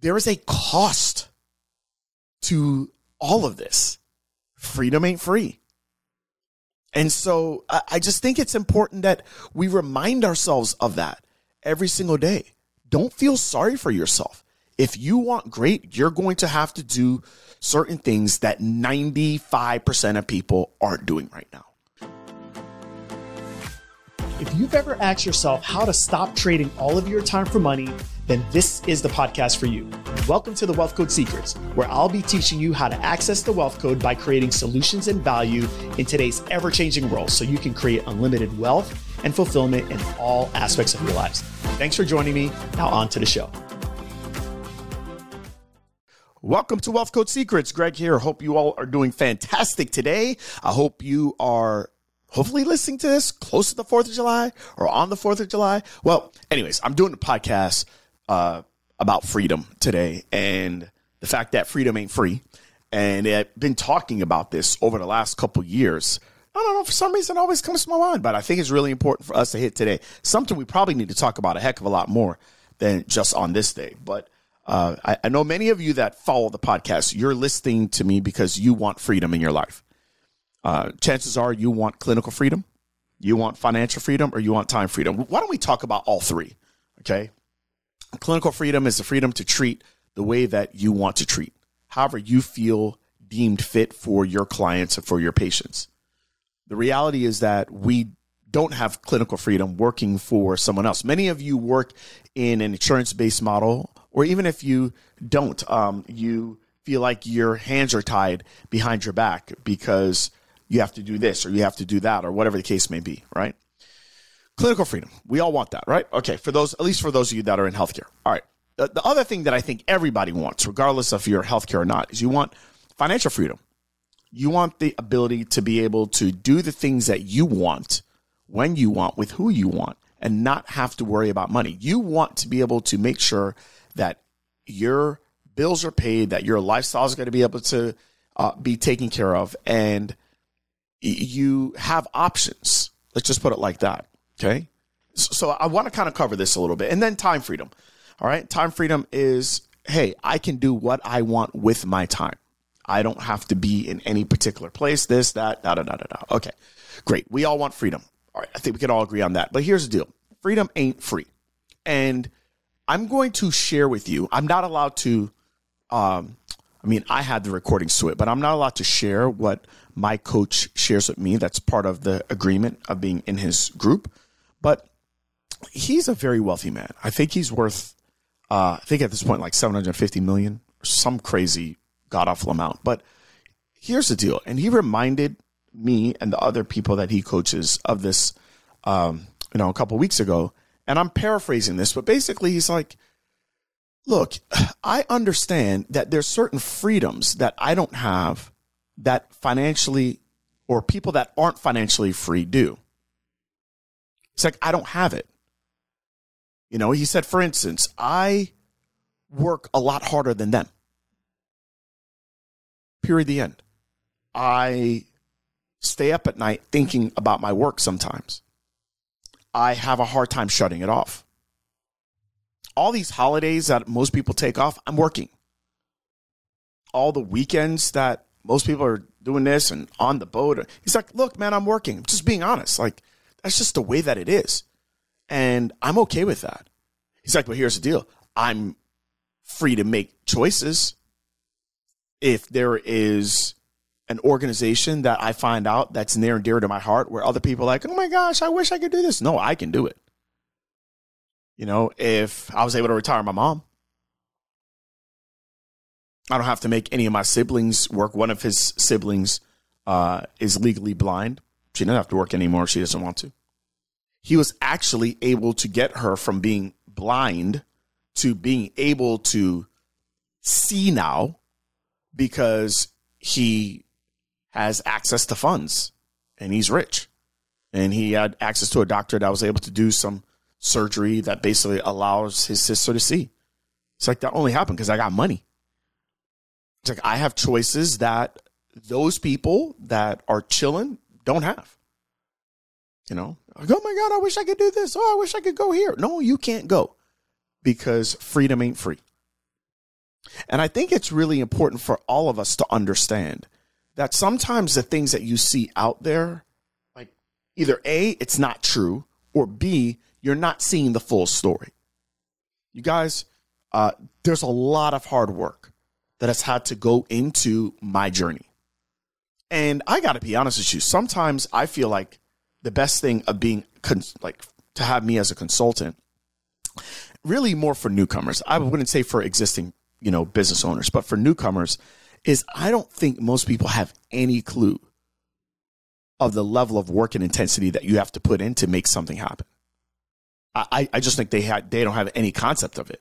there is a cost to all of this. Freedom ain't free. And so I just think it's important that we remind ourselves of that every single day. Don't feel sorry for yourself. If you want great, you're going to have to do certain things that 95% of people aren't doing right now. If you've ever asked yourself how to stop trading all of your time for money, then this is the podcast for you. Welcome to the Wealth Code Secrets, where I'll be teaching you how to access the wealth code by creating solutions and value in today's ever changing world so you can create unlimited wealth and fulfillment in all aspects of your lives. Thanks for joining me. Now, on to the show. Welcome to Wealth Code Secrets. Greg here. Hope you all are doing fantastic today. I hope you are hopefully listening to this close to the 4th of July or on the 4th of July. Well, anyways, I'm doing a podcast uh, about freedom today and the fact that freedom ain't free. And I've been talking about this over the last couple years. I don't know, for some reason it always comes to my mind, but I think it's really important for us to hit today. Something we probably need to talk about a heck of a lot more than just on this day. But uh, I, I know many of you that follow the podcast, you're listening to me because you want freedom in your life uh, chances are you want clinical freedom, you want financial freedom, or you want time freedom. Why don't we talk about all three? Okay. Clinical freedom is the freedom to treat the way that you want to treat, however, you feel deemed fit for your clients and for your patients. The reality is that we don't have clinical freedom working for someone else. Many of you work in an insurance based model, or even if you don't, um, you feel like your hands are tied behind your back because you have to do this or you have to do that or whatever the case may be, right? Clinical freedom. We all want that, right? Okay, for those, at least for those of you that are in healthcare. All right. The, the other thing that I think everybody wants, regardless of your healthcare or not, is you want financial freedom. You want the ability to be able to do the things that you want when you want with who you want and not have to worry about money. You want to be able to make sure that your bills are paid, that your lifestyle is going to be able to uh, be taken care of, and you have options. Let's just put it like that. Okay. So I want to kind of cover this a little bit. And then time freedom. All right. Time freedom is hey, I can do what I want with my time. I don't have to be in any particular place, this, that, da, da, da, da, da. Okay. Great. We all want freedom. All right. I think we can all agree on that. But here's the deal freedom ain't free. And I'm going to share with you, I'm not allowed to, um, I mean, I had the recordings to it, but I'm not allowed to share what my coach shares with me. That's part of the agreement of being in his group. But he's a very wealthy man. I think he's worth, uh, I think at this point, like 750 million some crazy god awful amount. But here's the deal. And he reminded me and the other people that he coaches of this, um, you know, a couple weeks ago. And I'm paraphrasing this, but basically he's like, look, I understand that there's certain freedoms that I don't have that financially or people that aren't financially free do. It's like, I don't have it. You know, he said, for instance, I work a lot harder than them. Period. The end. I stay up at night thinking about my work sometimes. I have a hard time shutting it off. All these holidays that most people take off, I'm working. All the weekends that most people are doing this and on the boat. He's like, look, man, I'm working. I'm just being honest. Like, that's just the way that it is. And I'm okay with that. He's like, but here's the deal. I'm free to make choices. If there is an organization that I find out that's near and dear to my heart where other people are like, oh my gosh, I wish I could do this. No, I can do it. You know, if I was able to retire my mom, I don't have to make any of my siblings work. One of his siblings uh, is legally blind. She doesn't have to work anymore. She doesn't want to. He was actually able to get her from being blind to being able to see now because he has access to funds and he's rich. And he had access to a doctor that was able to do some surgery that basically allows his sister to see. It's like that only happened because I got money. It's like I have choices that those people that are chilling don't have. You know, like, oh my God, I wish I could do this. Oh, I wish I could go here. No, you can't go because freedom ain't free. And I think it's really important for all of us to understand that sometimes the things that you see out there, like either A, it's not true, or B, you're not seeing the full story. You guys, uh, there's a lot of hard work that has had to go into my journey. And I got to be honest with you, sometimes I feel like the best thing of being cons- like to have me as a consultant really more for newcomers. I wouldn't say for existing, you know, business owners, but for newcomers is I don't think most people have any clue of the level of work and intensity that you have to put in to make something happen. I, I just think they had they don't have any concept of it.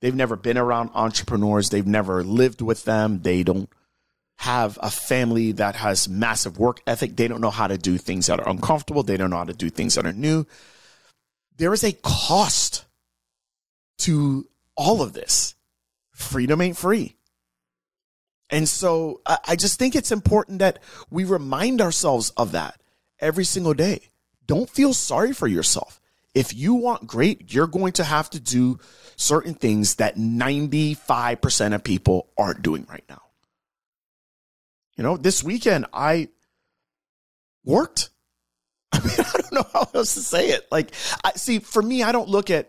They've never been around entrepreneurs. They've never lived with them. They don't have a family that has massive work ethic. They don't know how to do things that are uncomfortable. They don't know how to do things that are new. There is a cost to all of this. Freedom ain't free. And so I just think it's important that we remind ourselves of that every single day. Don't feel sorry for yourself. If you want great, you're going to have to do certain things that 95% of people aren't doing right now. You know, this weekend I worked. I mean, I don't know how else to say it. Like, I see, for me, I don't look at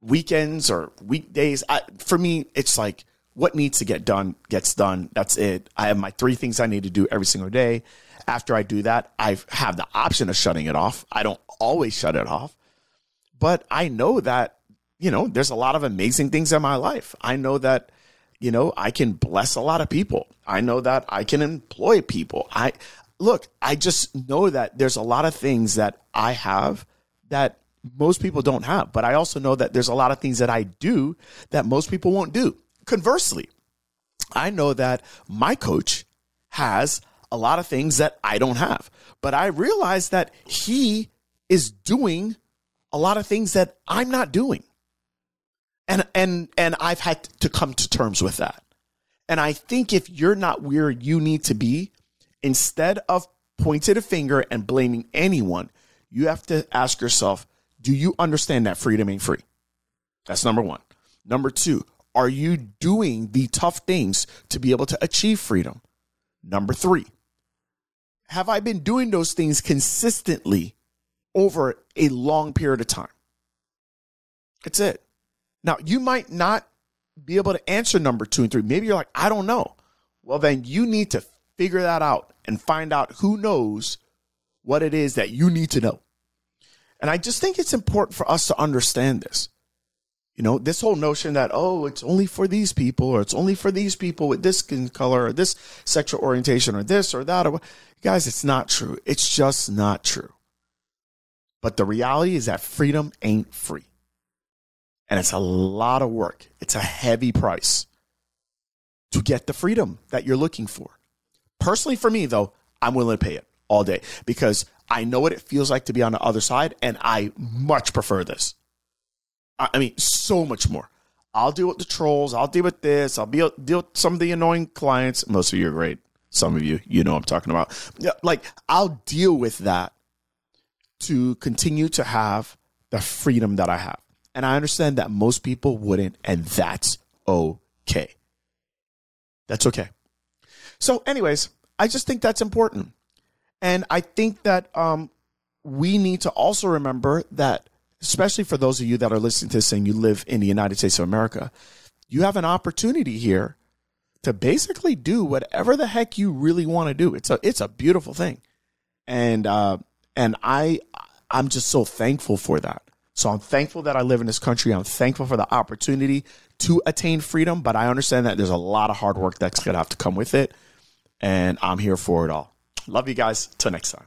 weekends or weekdays. I, for me, it's like what needs to get done gets done. That's it. I have my three things I need to do every single day. After I do that, I have the option of shutting it off. I don't always shut it off, but I know that, you know, there's a lot of amazing things in my life. I know that you know, I can bless a lot of people. I know that I can employ people. I look, I just know that there's a lot of things that I have that most people don't have. But I also know that there's a lot of things that I do that most people won't do. Conversely, I know that my coach has a lot of things that I don't have. But I realize that he is doing a lot of things that I'm not doing. And and and I've had to come to terms with that. And I think if you're not where you need to be, instead of pointing a finger and blaming anyone, you have to ask yourself, do you understand that freedom ain't free? That's number 1. Number 2, are you doing the tough things to be able to achieve freedom? Number 3, have I been doing those things consistently over a long period of time? That's it. Now, you might not be able to answer number two and three. Maybe you're like, I don't know. Well, then you need to figure that out and find out who knows what it is that you need to know. And I just think it's important for us to understand this. You know, this whole notion that, oh, it's only for these people, or it's only for these people with this skin color, or this sexual orientation, or this or that. Or, guys, it's not true. It's just not true. But the reality is that freedom ain't free and it's a lot of work. It's a heavy price to get the freedom that you're looking for. Personally, for me, though, I'm willing to pay it all day because I know what it feels like to be on the other side, and I much prefer this. I mean, so much more. I'll deal with the trolls. I'll deal with this. I'll be deal with some of the annoying clients. Most of you are great. Some of you, you know, I'm talking about. Like, I'll deal with that to continue to have the freedom that I have. And I understand that most people wouldn't, and that's okay. That's okay. So, anyways, I just think that's important. And I think that um, we need to also remember that, especially for those of you that are listening to this and you live in the United States of America, you have an opportunity here to basically do whatever the heck you really want to do. It's a it's a beautiful thing, and uh, and I I'm just so thankful for that. So I'm thankful that I live in this country. I'm thankful for the opportunity to attain freedom, but I understand that there's a lot of hard work that's going to have to come with it. And I'm here for it all. Love you guys. Till next time.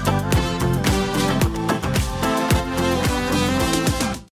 Bye.